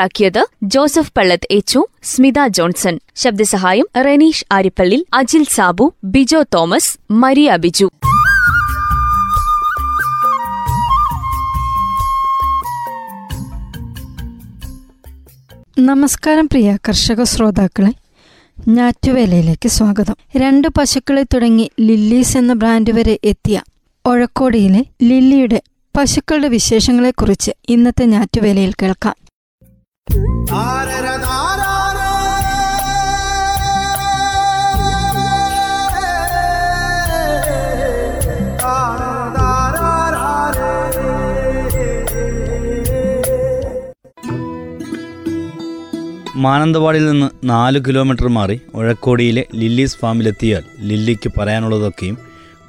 തയ്യാറാക്കിയത് Joseph Pallath H Smitha Johnson. ശബ്ദസഹായം Reneesh Arippally Ajil Sabu Bijo Thomas Maria Biju. നമസ്കാരം പ്രിയ കർഷക ശ്രോതാക്കളെ. ഞാറ്റുവേലയിലേക്ക് സ്വാഗതം. രണ്ട് പശുക്കളെ തുടങ്ങി ലില്ലീസ് എന്ന ബ്രാൻഡ് വരെ എത്തിയ ഒഴക്കോടിയിലെ ലില്ലിയുടെ പശുക്കളുടെ വിശേഷങ്ങളെക്കുറിച്ച് ഇന്നത്തെ ഞാറ്റുവേലയിൽ കേൾക്കാം. മാനന്തവാടിയിൽ നിന്ന് നാല് കിലോമീറ്റർ മാറി ഉഴക്കോടിയിലെ ലില്ലീസ് ഫാമിലെത്തിയാൽ ലില്ലിക്ക് പറയാനുള്ളതൊക്കെയും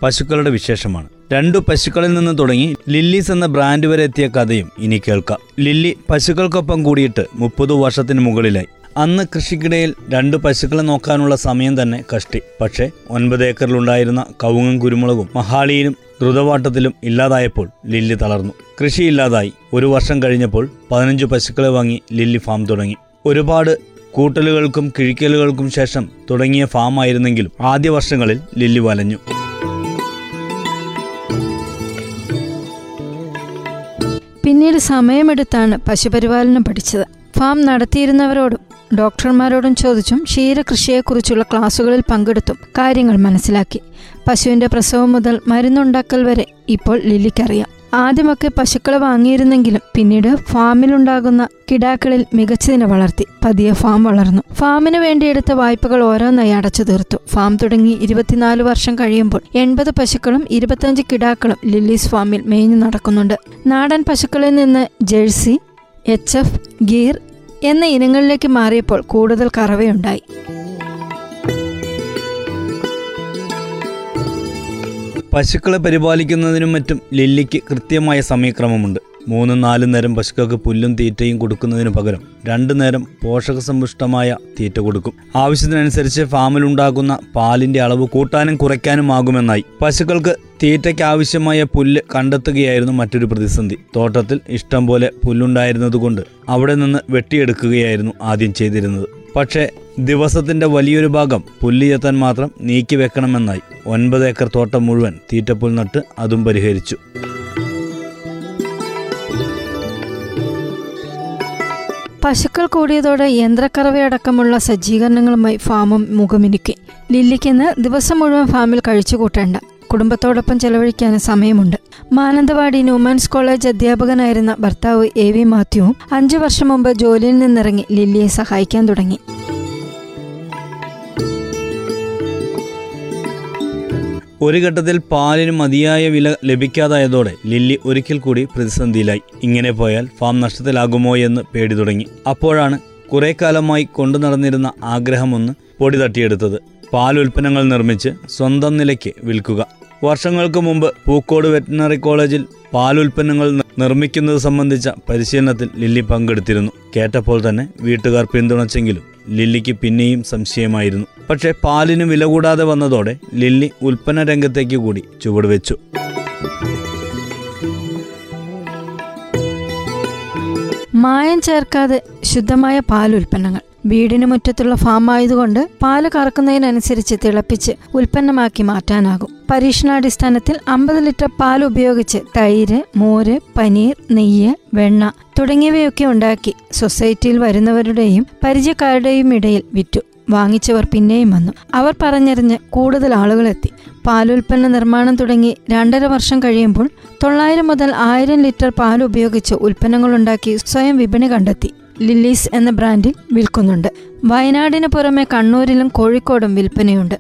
പശുക്കളുടെ വിശേഷമാണ്. രണ്ടു പശുക്കളിൽ നിന്ന് തുടങ്ങി ലില്ലീസ് എന്ന ബ്രാൻഡ് വരെ എത്തിയ കഥയും ഇനി കേൾക്കാം. ലില്ലി പശുക്കൾക്കൊപ്പം കൂടിയിട്ട് മുപ്പത് വർഷത്തിന് മുകളിലായി. അന്ന് കൃഷിക്കിടയിൽ രണ്ട് പശുക്കളെ നോക്കാനുള്ള സമയം തന്നെ കഷ്ടി. പക്ഷേ ഒൻപത് ഏക്കറിലുണ്ടായിരുന്ന കവുങ്ങും കുരുമുളകും മഹാളിയിലും ദ്രുതവാട്ടത്തിലും ഇല്ലാതായപ്പോൾ ലില്ലി തളർന്നു. കൃഷി ഇല്ലാതായി. ഒരു വർഷം കഴിഞ്ഞപ്പോൾ പതിനഞ്ച് പശുക്കളെ വാങ്ങി ലില്ലി ഫാം തുടങ്ങി. ഒരുപാട് കൂട്ടലുകൾക്കും കിഴിക്കലുകൾക്കും ശേഷം തുടങ്ങിയ ഫാം ആയിരുന്നെങ്കിലും ആദ്യ വർഷങ്ങളിൽ ലില്ലി വലഞ്ഞു. പിന്നീട് സമയമെടുത്താണ് പശുപരിപാലനം പഠിച്ചത്. ഫാം നടത്തിയിരുന്നവരോടും ഡോക്ടർമാരോടും ചോദിച്ചും ക്ഷീരകൃഷിയെക്കുറിച്ചുള്ള ക്ലാസുകളിൽ പങ്കെടുത്തും കാര്യങ്ങൾ മനസ്സിലാക്കി. പശുവിന്റെ പ്രസവം മുതൽ മരുന്നുണ്ടാക്കൽ വരെ ഇപ്പോൾ ലില്ലിക്കറിയാം. ആദ്യമൊക്കെ പശുക്കളെ വാങ്ങിയിരുന്നെങ്കിലും പിന്നീട് ഫാമിലുണ്ടാകുന്ന കിടാക്കളിൽ മികച്ചതിനെ വളർത്തി പതിയെ ഫാം വളർന്നു. ഫാമിന് വേണ്ടി എടുത്ത വായ്പകൾ ഓരോന്നായി അടച്ചു തീർത്തു. ഫാം തുടങ്ങി ഇരുപത്തിനാല് വർഷം കഴിയുമ്പോൾ എൺപത് പശുക്കളും ഇരുപത്തഞ്ച് കിടാക്കളും ലില്ലീസ് ഫാമിൽ മേഞ്ഞു നടക്കുന്നുണ്ട്. നാടൻ പശുക്കളിൽ നിന്ന് ജേഴ്സി എച്ച് എഫ് ഗീർ എന്ന ഇനങ്ങളിലേക്ക് മാറിയപ്പോൾ കൂടുതൽ കറവയുണ്ടായി. പശുക്കളെ പരിപാലിക്കുന്നതിനും മറ്റും ലില്ലിക്ക് കൃത്യമായ സമയക്രമമുണ്ട്. മൂന്നും നാലും നേരം പശുക്കൾക്ക് പുല്ലും തീറ്റയും കൊടുക്കുന്നതിനു പകരം രണ്ടു നേരം പോഷകസമ്പുഷ്ടമായ തീറ്റ കൊടുക്കും. ആവശ്യത്തിനനുസരിച്ച് ഫാമിലുണ്ടാകുന്ന പാലിന്റെ അളവ് കൂട്ടാനും കുറയ്ക്കാനും ആകുമെന്നായി പശുക്കൾക്ക് തീറ്റയ്ക്ക് ആവശ്യമായ പുല്ല് കണ്ടെത്തുകയായിരുന്നു മറ്റൊരു പ്രതിസന്ധി. തോട്ടത്തിൽ ഇഷ്ടംപോലെ പുല്ലുണ്ടായിരുന്നതുകൊണ്ട് അവിടെ നിന്ന് വെട്ടിയെടുക്കുകയായിരുന്നു ആദ്യം ചെയ്തിരുന്നത്. പക്ഷേ ദിവസത്തിന്റെ വലിയൊരു ഭാഗം പുല്ലിയെത്താൻ മാത്രം നീക്കി വെക്കണമെന്നായി ഒൻപത് ഏക്കർ തോട്ടം മുഴുവൻ തീറ്റപ്പുൽ നട്ട് അതും പരിഹരിച്ചു. പശുക്കൾ കൂടിയതോടെ യന്ത്രക്കറവയടക്കമുള്ള സജ്ജീകരണങ്ങളുമായി ഫാമും മുഖമിനുക്കി. ലില്ലിക്കെന്ന് ദിവസം മുഴുവൻ ഫാമിൽ കഴിച്ചുകൂട്ടേണ്ട കുടുംബത്തോടൊപ്പം ചെലവഴിക്കാൻ സമയമുണ്ട്. മാനന്തവാടി ന്യൂമാൻസ് കോളേജ് അധ്യാപകനായിരുന്ന ഭർത്താവ് എ വി മാത്യുവും അഞ്ചു വർഷം മുമ്പ് ജോലിയിൽ നിന്നിറങ്ങി ലില്ലിയെ സഹായിക്കാൻ തുടങ്ങി. ഒരു ഘട്ടത്തിൽ പാലിന് മതിയായ വില ലഭിക്കാതായതോടെ ലില്ലി ഒരിക്കൽ കൂടി പ്രതിസന്ധിയിലായി. ഇങ്ങനെ പോയാൽ ഫാം നഷ്ടത്തിലാകുമോ എന്ന് പേടി തുടങ്ങി. അപ്പോഴാണ് കുറെ കാലമായി കൊണ്ടു നടന്നിരുന്ന ആഗ്രഹമൊന്ന് പൊടി തട്ടിയെടുത്തത്. പാൽ ഉൽപ്പന്നങ്ങൾ നിർമ്മിച്ച് സ്വന്തം നിലയ്ക്ക് വിൽക്കുക. വർഷങ്ങൾക്ക് മുമ്പ് പൂക്കോട് വെറ്റിനറി കോളേജിൽ പാൽ പാലുൽപ്പന്നങ്ങൾ നിർമ്മിക്കുന്നത് സംബന്ധിച്ച പരിശീലനത്തിൽ ലില്ലി പങ്കെടുത്തിരുന്നു. കേട്ടപ്പോൾ തന്നെ വീട്ടുകാർ പിന്തുണച്ചെങ്കിലും ലില്ലിക്ക് പിന്നെയും സംശയമായിരുന്നു. പക്ഷേ പാലിന് വില കൂടാതെ വന്നതോടെ ലില്ലി ഉൽപ്പന്ന രംഗത്തേക്ക് കൂടി ചുവടുവെച്ചു മായം ചേർക്കാതെ ശുദ്ധമായ പാൽ ഉൽപ്പന്നങ്ങൾ. വീടിന് മുറ്റത്തുള്ള ഫാം ആയതുകൊണ്ട് പാൽ കറക്കുന്നതിനനുസരിച്ച് തിളപ്പിച്ച് ഉൽപ്പന്നമാക്കി മാറ്റാനാകും. പരീക്ഷണാടിസ്ഥാനത്തിൽ അമ്പത് ലിറ്റർ പാൽ ഉപയോഗിച്ച് തൈര് മോര് പനീർ നെയ്യ് വെണ്ണ തുടങ്ങിയവയൊക്കെ ഉണ്ടാക്കി സൊസൈറ്റിയിൽ വരുന്നവരുടെയും പരിചയക്കാരുടെയും ഇടയിൽ വിറ്റു. വാങ്ങിച്ചവർ പിന്നെയും വന്നു. അവർ പറഞ്ഞറിഞ്ഞ് കൂടുതൽ ആളുകളെത്തി. പാലുൽപ്പന്ന നിർമ്മാണം തുടങ്ങി രണ്ടര വർഷം കഴിയുമ്പോൾ തൊള്ളായിരം മുതൽ ആയിരം ലിറ്റർ പാൽ ഉപയോഗിച്ച് ഉൽപ്പന്നങ്ങളുണ്ടാക്കി സ്വയം വിപണി കണ്ടെത്തി. ലില്ലീസ് എന്ന ബ്രാൻഡിൽ വിൽക്കുന്നുണ്ട്. വയനാടിന് പുറമെ കണ്ണൂരിലും കോഴിക്കോടും വിൽപ്പനയുണ്ട്.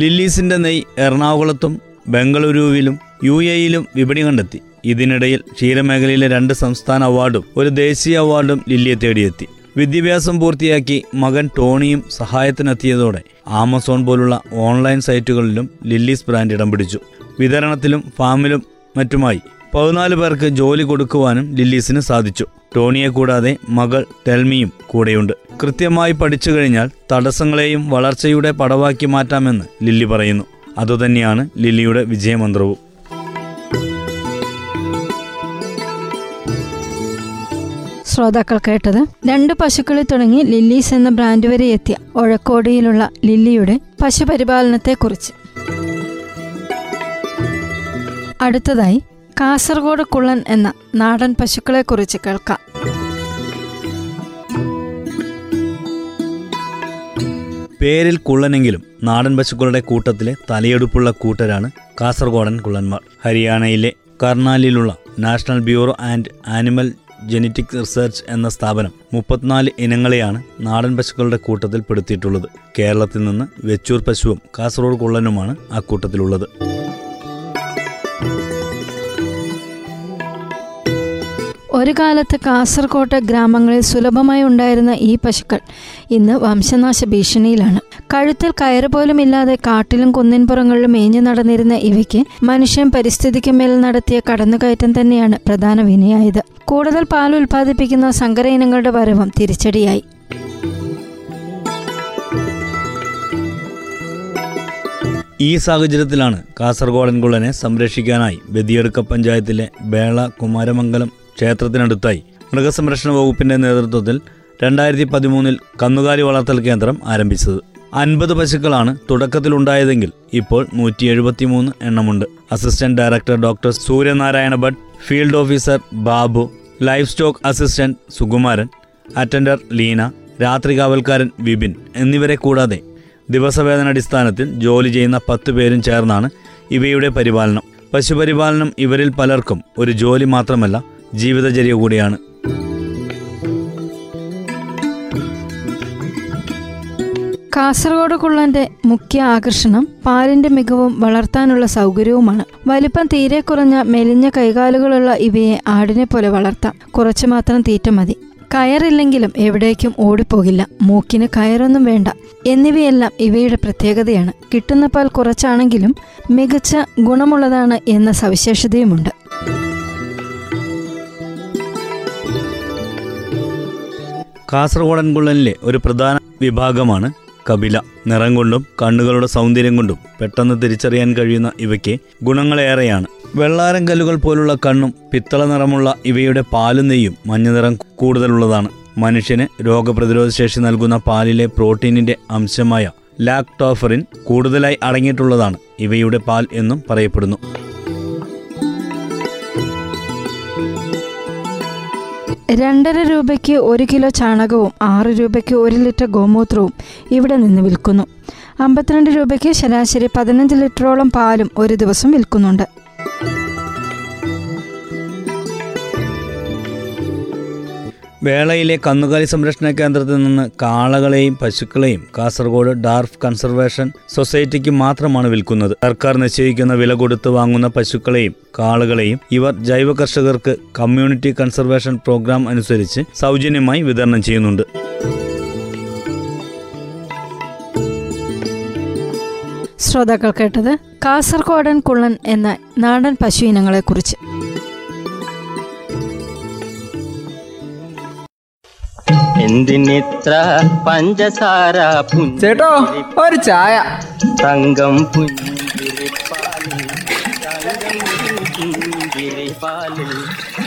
ലില്ലീസിന്റെ നെയ് എറണാകുളത്തും ബംഗളൂരുവിലും യു എയിലും വിപണി കണ്ടെത്തി. ഇതിനിടയിൽ ക്ഷീരമേഖലയിലെ രണ്ട് സംസ്ഥാന അവാർഡും ഒരു ദേശീയ അവാർഡും ലില്ലിയെ തേടിയെത്തി. വിദ്യാഭ്യാസം പൂർത്തിയാക്കി മകൻ ടോണിയും സഹായത്തിനെത്തിയതോടെ ആമസോൺ പോലുള്ള ഓൺലൈൻ സൈറ്റുകളിലും ലില്ലീസ് ബ്രാൻഡ് ഇടം പിടിച്ചു. വിതരണത്തിലും ഫാമിലും മറ്റുമായി പതിനാല് പേർക്ക് ജോലി കൊടുക്കുവാനും ലില്ലീസിന് സാധിച്ചു. ടോണിയെ കൂടാതെ മകൾ ടെൽമിയും കൂടെയുണ്ട്. കൃത്യമായി പഠിച്ചു കഴിഞ്ഞാൽ തടസ്സങ്ങളെയും വളർച്ചയുടെ പടവാക്കി മാറ്റാമെന്ന് ലില്ലി പറയുന്നു. അതുതന്നെയാണ് ലില്ലിയുടെ വിജയമന്ത്രവും. ശ്രോതാക്കൾ കേട്ടത് രണ്ട് പശുക്കളിൽ തുടങ്ങി ലില്ലീസ് എന്ന ബ്രാൻഡ് വരെ എത്തിയ ഒഴക്കോടിയിലുള്ള ലില്ലിയുടെ പശുപരിപാലനത്തെക്കുറിച്ച്. അടുത്തതായി കാസർഗോഡ് കുള്ളൻ എന്ന നാടൻ പശുക്കളെക്കുറിച്ച് കേൾക്കാം. പേരിൽ കുള്ളനെങ്കിലും നാടൻ പശുക്കളുടെ കൂട്ടത്തിലെ തലയെടുപ്പുള്ള കൂട്ടരാണ് കാസർഗോഡൻ കുള്ളന്മാർ. ഹരിയാനയിലെ കർണാലിലുള്ള national bureau and animal genetic research എന്ന സ്ഥാപനം മുപ്പത്തിനാല് ഇനങ്ങളെയാണ് നാടൻ പശുക്കളുടെ കൂട്ടത്തിൽ പെടുത്തിയിട്ടുള്ളത്. കേരളത്തിൽ നിന്ന് വെച്ചൂർ പശുവും കാസർഗോഡ് കുള്ളനുമാണ് ആ കൂട്ടത്തിലുള്ളത്. ഒരു കാലത്ത് കാസർകോട്ടെ ഗ്രാമങ്ങളിൽ സുലഭമായി ഉണ്ടായിരുന്ന ഈ പശുക്കൾ ഇന്ന് വംശനാശ ഭീഷണിയിലാണ്. കഴുത്തിൽ കയറ് പോലും ഇല്ലാതെ കാട്ടിലും കുന്നിൻപുറങ്ങളിലും മേഞ്ഞു നടന്നിരുന്ന ഇവയ്ക്ക് മനുഷ്യൻ പരിസ്ഥിതിക്ക് മേൽ നടത്തിയ കടന്നുകയറ്റം തന്നെയാണ് പ്രധാന വിനയായത്. കൂടുതൽ പാൽ ഉൽപ്പാദിപ്പിക്കുന്ന സങ്കര ഇനങ്ങളുടെ വരവും തിരിച്ചടിയായി. ഈ സാഹചര്യത്തിലാണ് കാസർഗോഡൻ കുള്ളനെ സംരക്ഷിക്കാനായി ബദിയടുക്ക പഞ്ചായത്തിലെ ബേള കുമാരമംഗലം ക്ഷേത്രത്തിനടുത്തായി മൃഗസംരക്ഷണ വകുപ്പിന്റെ നേതൃത്വത്തിൽ രണ്ടായിരത്തി പതിമൂന്നിൽ കന്നുകാലി വളർത്തൽ കേന്ദ്രം ആരംഭിച്ചത്. അൻപത് പശുക്കളാണ് തുടക്കത്തിലുണ്ടായതെങ്കിൽ ഇപ്പോൾ നൂറ്റി എഴുപത്തിമൂന്ന് എണ്ണമുണ്ട്. Assistant director doctor Suryanarayana Bhat field officer Babu life stock assistant Sukumaran attender Leena രാത്രി കാവൽക്കാരൻ വിപിൻ എന്നിവരെ കൂടാതെ ദിവസവേതനടിസ്ഥാനത്തിൽ ജോലി ചെയ്യുന്ന പത്ത് പേരും ചേർന്നാണ് ഇവയുടെ പരിപാലനം. പശുപരിപാലനം ഇവരിൽ പലർക്കും ഒരു ജോലി മാത്രമല്ല ജീവിതചര്യ കൂടിയാണ്. കാസർഗോഡ് കുള്ളന്റെ മുഖ്യ ആകർഷണം പാലിന്റെ മികവും വളർത്താനുള്ള സൗകര്യവുമാണ്. വലിപ്പം തീരെ കുറഞ്ഞ മെലിഞ്ഞ കൈകാലുകളുള്ള ഇവയെ ആടിനെ പോലെ വളർത്താം. കുറച്ചു മാത്രം തീറ്റ മതി. കയറില്ലെങ്കിലും എവിടേക്കും ഓടിപ്പോകില്ല. മൂക്കിന് കയറൊന്നും വേണ്ട. എന്നിവയെല്ലാം ഇവയുടെ പ്രത്യേകതയാണ്. കിട്ടുന്ന പാൽ കുറച്ചാണെങ്കിലും മികച്ച ഗുണമുള്ളതാണ് എന്ന സവിശേഷതയുമുണ്ട്. കാസർഗോഡൻ കുള്ളനിലെ ഒരു പ്രധാന വിഭാഗമാണ് കപില. നിറം കൊണ്ടും കണ്ണുകളുടെ സൗന്ദര്യം കൊണ്ടും പെട്ടെന്ന് തിരിച്ചറിയാൻ കഴിയുന്ന ഇവയ്ക്ക് ഗുണങ്ങളേറെയാണ്. വെള്ളാരം കല്ലുകൾ പോലുള്ള കണ്ണും പിത്തള നിറമുള്ള ഇവയുടെ പാലും നെയ്യും മഞ്ഞനിറം കൂടുതലുള്ളതാണ്. മനുഷ്യന് രോഗപ്രതിരോധ ശേഷി നൽകുന്ന പാലിലെ പ്രോട്ടീനിന്റെ അംശമായ ലാക്ടോഫറിൻ കൂടുതലായി അടങ്ങിയിട്ടുള്ളതാണ് ഇവയുടെ പാൽ എന്നും പറയപ്പെടുന്നു. രണ്ടര രൂപയ്ക്ക് ഒരു കിലോ ചാണകവും ആറ് രൂപയ്ക്ക് ഒരു ലിറ്റർ ഗോമൂത്രവും ഇവിടെ നിന്ന് വിൽക്കുന്നു. അമ്പത്തിരണ്ട് രൂപയ്ക്ക് ശരാശരി പതിനഞ്ച് ലിറ്ററോളം പാലും ഒരു ദിവസം വിൽക്കുന്നുണ്ട്. വേളയിലെ കന്നുകാലി സംരക്ഷണ കേന്ദ്രത്തിൽ നിന്ന് കാളകളെയും പശുക്കളെയും കാസർഗോഡ് ഡാർഫ് കൺസർവേഷൻ സൊസൈറ്റിക്ക് മാത്രമാണ് വിൽക്കുന്നത്. സർക്കാർ നിശ്ചയിക്കുന്ന വില കൊടുത്ത് വാങ്ങുന്ന പശുക്കളെയും കാളകളെയും ഇവർ ജൈവ കർഷകർക്ക് കമ്മ്യൂണിറ്റി കൺസർവേഷൻ പ്രോഗ്രാം അനുസരിച്ച് സൗജന്യമായി വിതരണം ചെയ്യുന്നുണ്ട്. ശ്രോതാക്കൾ കേട്ടത് കാസർഗോഡൻ കുള്ളൻ എന്ന നാടൻ പശു ഇനങ്ങളെക്കുറിച്ച്. എന്തിനിത്ര പഞ്ചസാര ചേട്ടോ ഒരു ചായ. തങ്കം പുഞ്ചിരിപ്പാലിൽ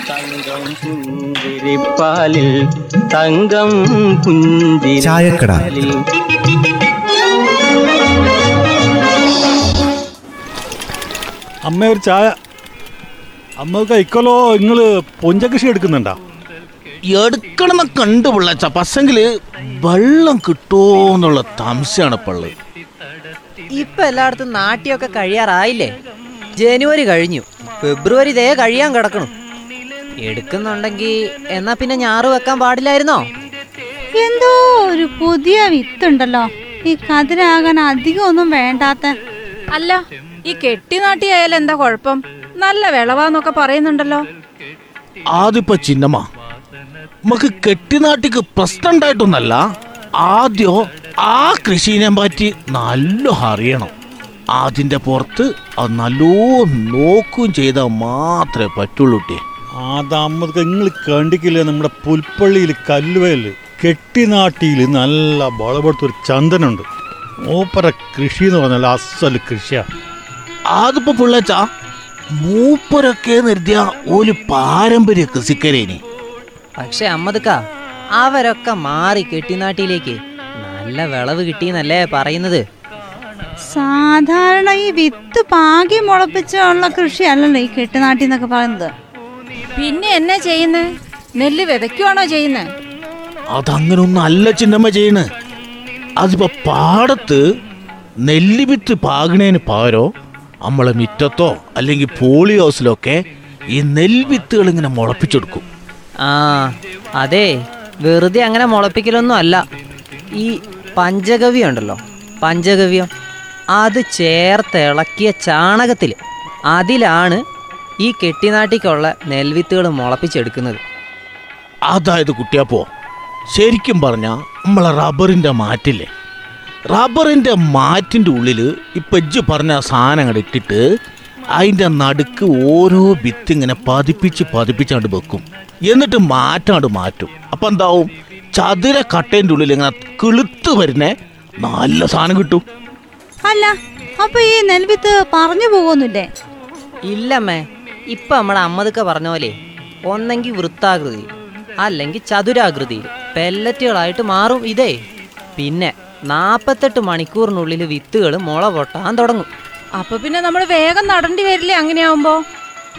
തങ്കം പുഞ്ചിരിപ്പാലിൽ തങ്കം പുഞ്ചിരിപ്പാലിൽ. അമ്മ ഒരു ചായ. അമ്മ കഴിക്കലോ നിങ്ങൾ പൊഞ്ച കൃഷി എടുക്കുന്നുണ്ടാ? എടുക്കണമെന്നൊക്കെ ഉണ്ട് പിള്ളച്ച വെള്ളം കിട്ടുമോന്നുള്ള തംശയാണ് പള്ളി. ഇപ്പൊ എല്ലായിടത്തും നാട്ടിയൊക്കെ കഴിയാറായില്ലേ? ജനുവരി കഴിഞ്ഞു. ഫെബ്രുവരി ഇതേ കഴിയാൻ കിടക്കണു. എടുക്കുന്നുണ്ടെങ്കിൽ എന്നാ പിന്നെ ഞാറ് വെക്കാൻ പാടില്ലായിരുന്നോ? എന്തോ ഒരു പുതിയ വിത്തുണ്ടല്ലോ. ഈ കതിരാകാൻ അധികം ഒന്നും വേണ്ടാത്ത. അല്ല ഈ കെട്ടിനാട്ടിയായാലും എന്താ കുഴപ്പം? നല്ല വിളവാന്നൊക്കെ പറയുന്നുണ്ടല്ലോ. ആദ്യപ്പോ ചിന്നമ്മ. നമുക്ക് കെട്ടിനാട്ടിക്ക് പ്രശ്നം ഉണ്ടായിട്ടൊന്നല്ല ആദ്യം ആ കൃഷിനെ പറ്റി നല്ല അറിയണം. അതിന്റെ പുറത്ത് അത് നല്ലോ നോക്കുകയും ചെയ്താൽ മാത്രമേ പറ്റുള്ളൂ അതമ്മക്ക് നിങ്ങൾ കണ്ടിക്കില്ല നമ്മുടെ പുൽപ്പള്ളിയിൽ കല്ലുവയിൽ കെട്ടിനാട്ടിയിൽ നല്ല വളപടുത്തൊരു ചന്ദനുണ്ട്. ഓപ്പറ കൃഷി എന്ന് പറഞ്ഞാൽ അസൽ കൃഷിയാണ് അതിപ്പോ പിള്ളച്ചാ മൂപ്പരൊക്കെ നിർത്തിയ ഒരു പാരമ്പര്യ കൃഷിക്കരേനി. പക്ഷെ അമ്മദ്ക്ക അവരൊക്കെ മാറി കെട്ടിനാട്ടിലേക്ക്. നല്ല വിളവ് കിട്ടിയെന്നല്ലേ പറയുന്നത്. സാധാരണ ഈ വിത്ത് പാകി മുളപ്പിച്ചുള്ള കൃഷി അല്ലല്ലോ ഈ കെട്ടിനാട്ടി എന്നൊക്കെ പറയുന്നത്. പിന്നെ എന്നാ ചെയ്യുന്നത് നെല്ല് വിതയ്ക്കുവാണോ ചെയ്യുന്നത് അതങ്ങനെ ഒന്നും അല്ല ചിന്നമ്മ ചെയ്യണ്. അതിപ്പോ പാടത്ത് നെല്ലിവിത്ത് പാകണേന് പാരോ നമ്മളെ മിറ്റത്തോ അല്ലെങ്കിൽ പോളി ഹൗസിലൊക്കെ ഈ നെൽവിത്തുകൾ ഇങ്ങനെ മുളപ്പിച്ചെടുക്കും. ആ അതെ. വെറുതെ അങ്ങനെ മുളപ്പിക്കലൊന്നും അല്ല. ഈ പഞ്ചഗവ്യം ഉണ്ടല്ലോ. പഞ്ചഗവ്യം. അത് ചേർത്ത് ഇളക്കിയ ചാണകത്തിൽ അതിലാണ് ഈ കെട്ടിനാട്ടിക്കുള്ള നെൽവിത്തുകൾ മുളപ്പിച്ചെടുക്കുന്നത്. അതായത് കുട്ടിയപ്പോ ശരിക്കും പറഞ്ഞാൽ നമ്മളെ റബ്ബറിന്റെ മാറ്റില്ലേ? റബ്ബറിന്റെ മാറ്റിന്റെ ഉള്ളിൽ ഇപ്പൊ ഇജ്ജ് പറഞ്ഞ സാധനങ്ങൾ ഇട്ടിട്ട് അതിന്റെ നടുക്ക് ഓരോ വിത്ത് ഇങ്ങനെ പതിപ്പിച്ച് പതിപ്പിച്ചാണ്ട് വെക്കും. എന്നിട്ട് മാറ്റാണ്ട് മാറ്റും. അപ്പം എന്താവും? ചതുര കട്ടേന്റെ ഉള്ളിൽ ഇങ്ങനെ കിളുത്ത് വരുന്നേ നല്ല സാധനം കിട്ടും. അല്ല അപ്പൊ ഈ നെൽവിത്ത് പറഞ്ഞു പോകുന്നില്ലേ? ഇല്ലമ്മേ ഇപ്പൊ നമ്മളെ അമ്മതൊക്കെ പറഞ്ഞ പോലെ ഒന്നെങ്കിൽ വൃത്താകൃതി അല്ലെങ്കിൽ ചതുരാകൃതി പെല്ലറ്റുകളായിട്ട് മാറും ഇതേ. പിന്നെ നാൽപ്പത്തെട്ട് മണിക്കൂറിനുള്ളിൽ വിത്തുകൾ മുള പൊട്ടാൻ തുടങ്ങും. അപ്പൊ പിന്നെ നമ്മൾ വേഗം നടണ്ടി വരില്ലേ അങ്ങനെയാവുമ്പോ?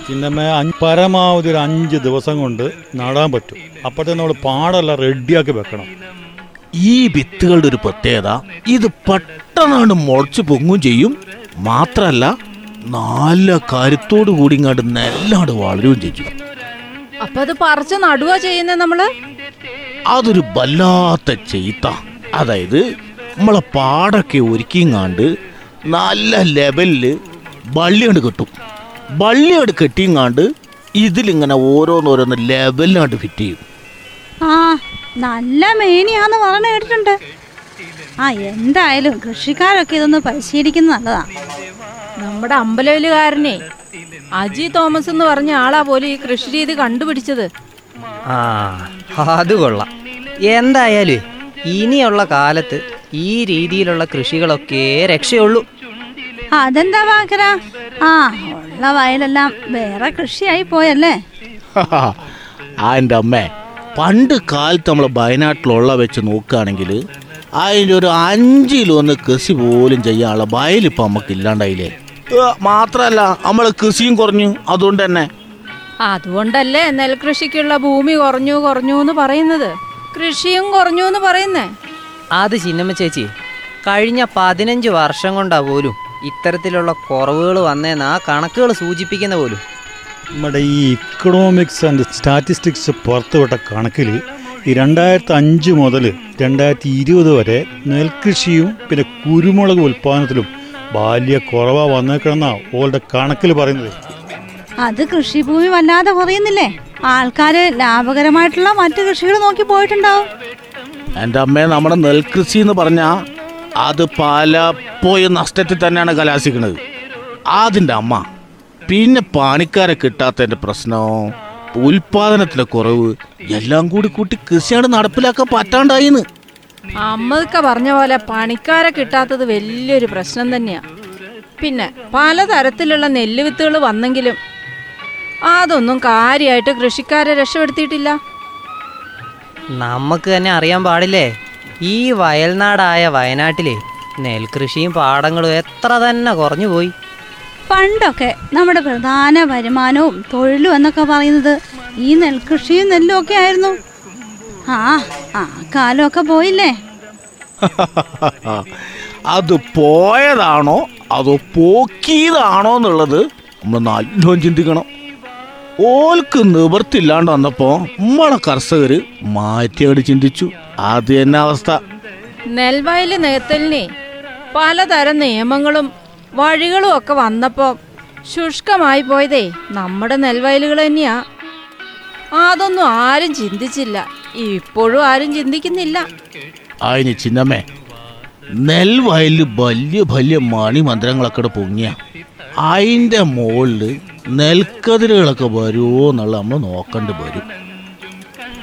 ചിന്നമ്മ അഞ്ച് പരമാവധി ഒരു അഞ്ച് ദിവസം കൊണ്ട് നടാൻ പറ്റും. അപ്പോഴത്തെ നമ്മൾ പാടല്ല റെഡിയാക്കി വെക്കണം. ഈ വിത്തുകളുടെ ഒരു പ്രത്യേകത ഇത് പെട്ടെന്നാണ് മുളച്ച് പൊങ്ങും ചെയ്യും. മാത്രല്ല നല്ല കരുത്തോടു കൂടി ഇങ്ങോട്ട് നെല്ലാണ്ട് വളരുകയും ചെയ്യും. അപ്പൊ അത് പറിച്ച് നടുവാ ചെയ്യുന്ന നമ്മൾ? അതൊരു വല്ലാത്ത ചെയ്ത്ത അതായത് നമ്മളെ പാടൊക്കെ ഒരുക്കിങ്ങാണ്ട് നല്ല ലെവലിൽ ബള്ളിയണ്ട് കെട്ടും. വള്ളിയോട് കെട്ടിങ്ങാണ്ട് ഇതിലിങ്ങനെ ഓരോന്നോരോന്ന് ലെവലിനാണ്ട് ഫിറ്റ് ചെയ്യും. ആ നല്ല മേനിയാന്ന് പറഞ്ഞു കേട്ടിട്ടുണ്ട്. ആ എന്തായാലും കൃഷിക്കാരൊക്കെ ഇതൊന്ന് പരിശീലിക്കുന്നത് നല്ലതാ. നമ്മുടെ അമ്പലവിലുകാരനെ അജി തോമസ് എന്ന് പറഞ്ഞ ആളാ പോലും ഈ കൃഷി രീതി കണ്ടുപിടിച്ചത്. ആ അത് കൊള്ളാം. എന്തായാലും ഇനിയുള്ള കാലത്ത് ഈ രീതിയിലുള്ള കൃഷികളൊക്കെ രക്ഷയുള്ളൂ. അതെന്താ വാക്കര ആ ഉള്ള വയലെല്ലാം വേറെ കൃഷിയായി പോയല്ലേ? ആ എന്റെ അമ്മേ പണ്ട് കാലത്ത് നമ്മൾ വയനാട്ടിലുള്ള വെച്ച് നോക്കുകയാണെങ്കിൽ അതിന്റെ ഒരു അഞ്ചിലൊന്ന് കൃഷി പോലും ചെയ്യാനുള്ള വയലിപ്പോൾ നമുക്ക് ഇല്ലാണ്ടായില്ലേ? മാത്രല്ല നമ്മൾ കൃഷിയും കുറഞ്ഞു അതുകൊണ്ട് തന്നെ. അതുകൊണ്ടല്ലേ നെൽകൃഷിക്കുള്ള ഭൂമി കുറഞ്ഞു കുറഞ്ഞു എന്ന് പറയുന്നത്? കൃഷിയും കുറഞ്ഞു എന്ന് പറയുന്നേ? അത് ചിന്നമ്മ ചേച്ചി കഴിഞ്ഞ പതിനഞ്ച് വർഷം കൊണ്ടാ പോലും ഇത്തരത്തിലുള്ള കുറവുകൾ വന്നേന്ന് ആ കണക്കുകൾ സൂചിപ്പിക്കുന്ന പോലും. നമ്മുടെ ഈ ഇക്കണോമിക്സ് ആൻഡ് സ്റ്റാറ്റിസ്റ്റിക്സ് പുറത്തുവിട്ട കണക്കിൽ ഈ രണ്ടായിരത്തി അഞ്ച് മുതൽ രണ്ടായിരത്തി ഇരുപത് വരെ നെൽകൃഷിയും പിന്നെ കുരുമുളക് ഉൽപ്പാദനത്തിലും ബാല്യ കുറവാ വന്നേക്കണമെന്നാ ഓളുടെ കണക്കിൽ പറയുന്നത്. അത് കൃഷിഭൂമി വല്ലാതെ കുറയുന്നില്ലേ? ആൾക്കാര് ലാഭകരമായിട്ടുള്ള മറ്റു കൃഷികൾ നോക്കി പോയിട്ടുണ്ടാവും. എന്റെ അമ്മയെ നമ്മുടെ നെൽകൃഷി എന്ന് പറഞ്ഞാൽ അത് പലപ്പോഴും നഷ്ടത്തിൽ തന്നെയാണ് കലാശിക്കുന്നത്. അതിന്റെ അമ്മ പിന്നെ പണിക്കാരെ കിട്ടാത്തതിന്റെ പ്രശ്നം ഉൽപാദനത്തിലെ കുറവ് എല്ലാം കൂടി കൂട്ടി കൃഷിയാണ് നടപ്പിലാക്കാൻ പറ്റാണ്ടായിന്ന്. അമ്മക്ക പറഞ്ഞ പോലെ പണിക്കാരെ കിട്ടാത്തത് വലിയൊരു പ്രശ്നം തന്നെയാ. പിന്നെ പലതരത്തിലുള്ള നെല്ല് വിത്തുകൾ വന്നെങ്കിലും അതൊന്നും കാര്യമായിട്ട് കൃഷിക്കാരെ രക്ഷപ്പെടുത്തിയിട്ടില്ല. നമുക്ക് തന്നെ അറിയാൻ പാടില്ലേ? ഈ വയൽനാടായ വയനാട്ടിലെ നെൽകൃഷിയും പാടങ്ങളും എത്ര തന്നെ കുറഞ്ഞു പോയി. പണ്ടൊക്കെ നമ്മുടെ പ്രധാന വരുമാനവും തൊഴിലും എന്നൊക്കെ പറയുന്നത് ഈ നെൽകൃഷിയും നെല്ലും ഒക്കെ ആയിരുന്നു. ആ ആ കാലമൊക്കെ പോയില്ലേ? അത് പോയതാണോ? അതോ പോക്കിയതാണോ എന്നുള്ളത് നമ്മൾ നല്ലോണം ചിന്തിക്കണം. ഓൽക്ക് നിവർത്തില്ലാണ്ട് വന്നപ്പോ നമ്മളെ കർഷകര് മാറ്റിയോട് ചിന്തിച്ചു. അത് തന്നെ അവസ്ഥ. നെൽവയൽ നികത്തലിനെ പലതരം നിയമങ്ങളും വഴികളും ഒക്കെ വന്നപ്പോ ശുഷ്കമായി പോയതേ നമ്മുടെ നെൽവയലുകൾ തന്നെയാ. അതൊന്നും ആരും ചിന്തിച്ചില്ല. ഇപ്പോഴും ആരും ചിന്തിക്കുന്നില്ല. അതിന് ചിന്നമ്മേ നെൽവയലിൽ വലിയ വലിയ മണിമന്ത്രങ്ങളൊക്കെ പൊങ്ങിയ. അതിന്റെ മുകളിൽ നെൽക്കതിരുകളൊക്കെ വരുമോ എന്നുള്ള നമ്മൾ നോക്കേണ്ടി വരും.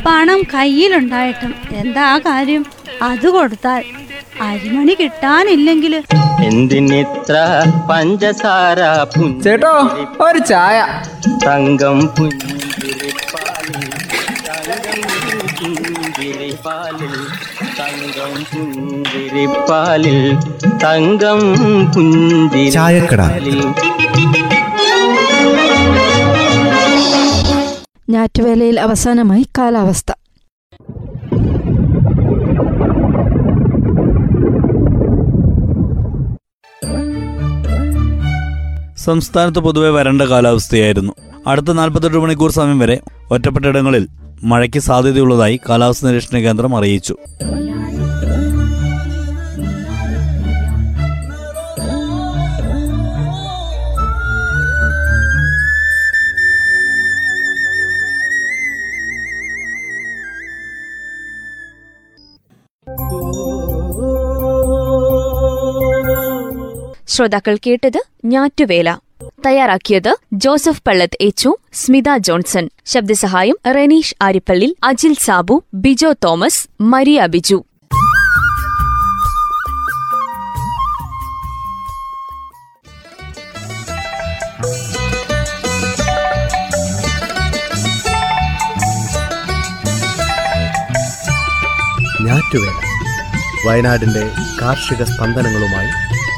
പണം കയ്യിലുണ്ടായിട്ടും എന്താ കാര്യം? അത് കൊടുത്താൽ അരിമണി കിട്ടാനില്ലെങ്കിൽ. എന്തിനിത്ര പഞ്ചസാര ചേട്ടോ ഒരു ചായ. തങ്കം പുഞ്ചിരിപ്പാലിൽ തങ്കം പുഞ്ചിരിപ്പാലിൽ തങ്കം പുഞ്ചിരിപ്പാലിൽ ഞാറ്റുവേലയിൽ അവസാനമായി കാലാവസ്ഥ. സംസ്ഥാനത്ത് പൊതുവെ വരണ്ട കാലാവസ്ഥയായിരുന്നു. അടുത്ത നാൽപ്പത്തെട്ട് മണിക്കൂർ സമയം വരെ ഒറ്റപ്പെട്ടയിടങ്ങളിൽ മഴയ്ക്ക് സാധ്യതയുള്ളതായി കാലാവസ്ഥാ നിരീക്ഷണ കേന്ദ്രം അറിയിച്ചു. ശ്രോതാക്കൾ കേട്ടത് ഞാറ്റുവേല. തയ്യാറാക്കിയത് Joseph Pallath H Smitha Johnson. ശബ്ദസഹായം Reneesh Arippally Ajil Sabu Bijo Thomas Maria Biju. വയനാടിന്റെ കാർഷിക സ്പന്ദനങ്ങളുമായി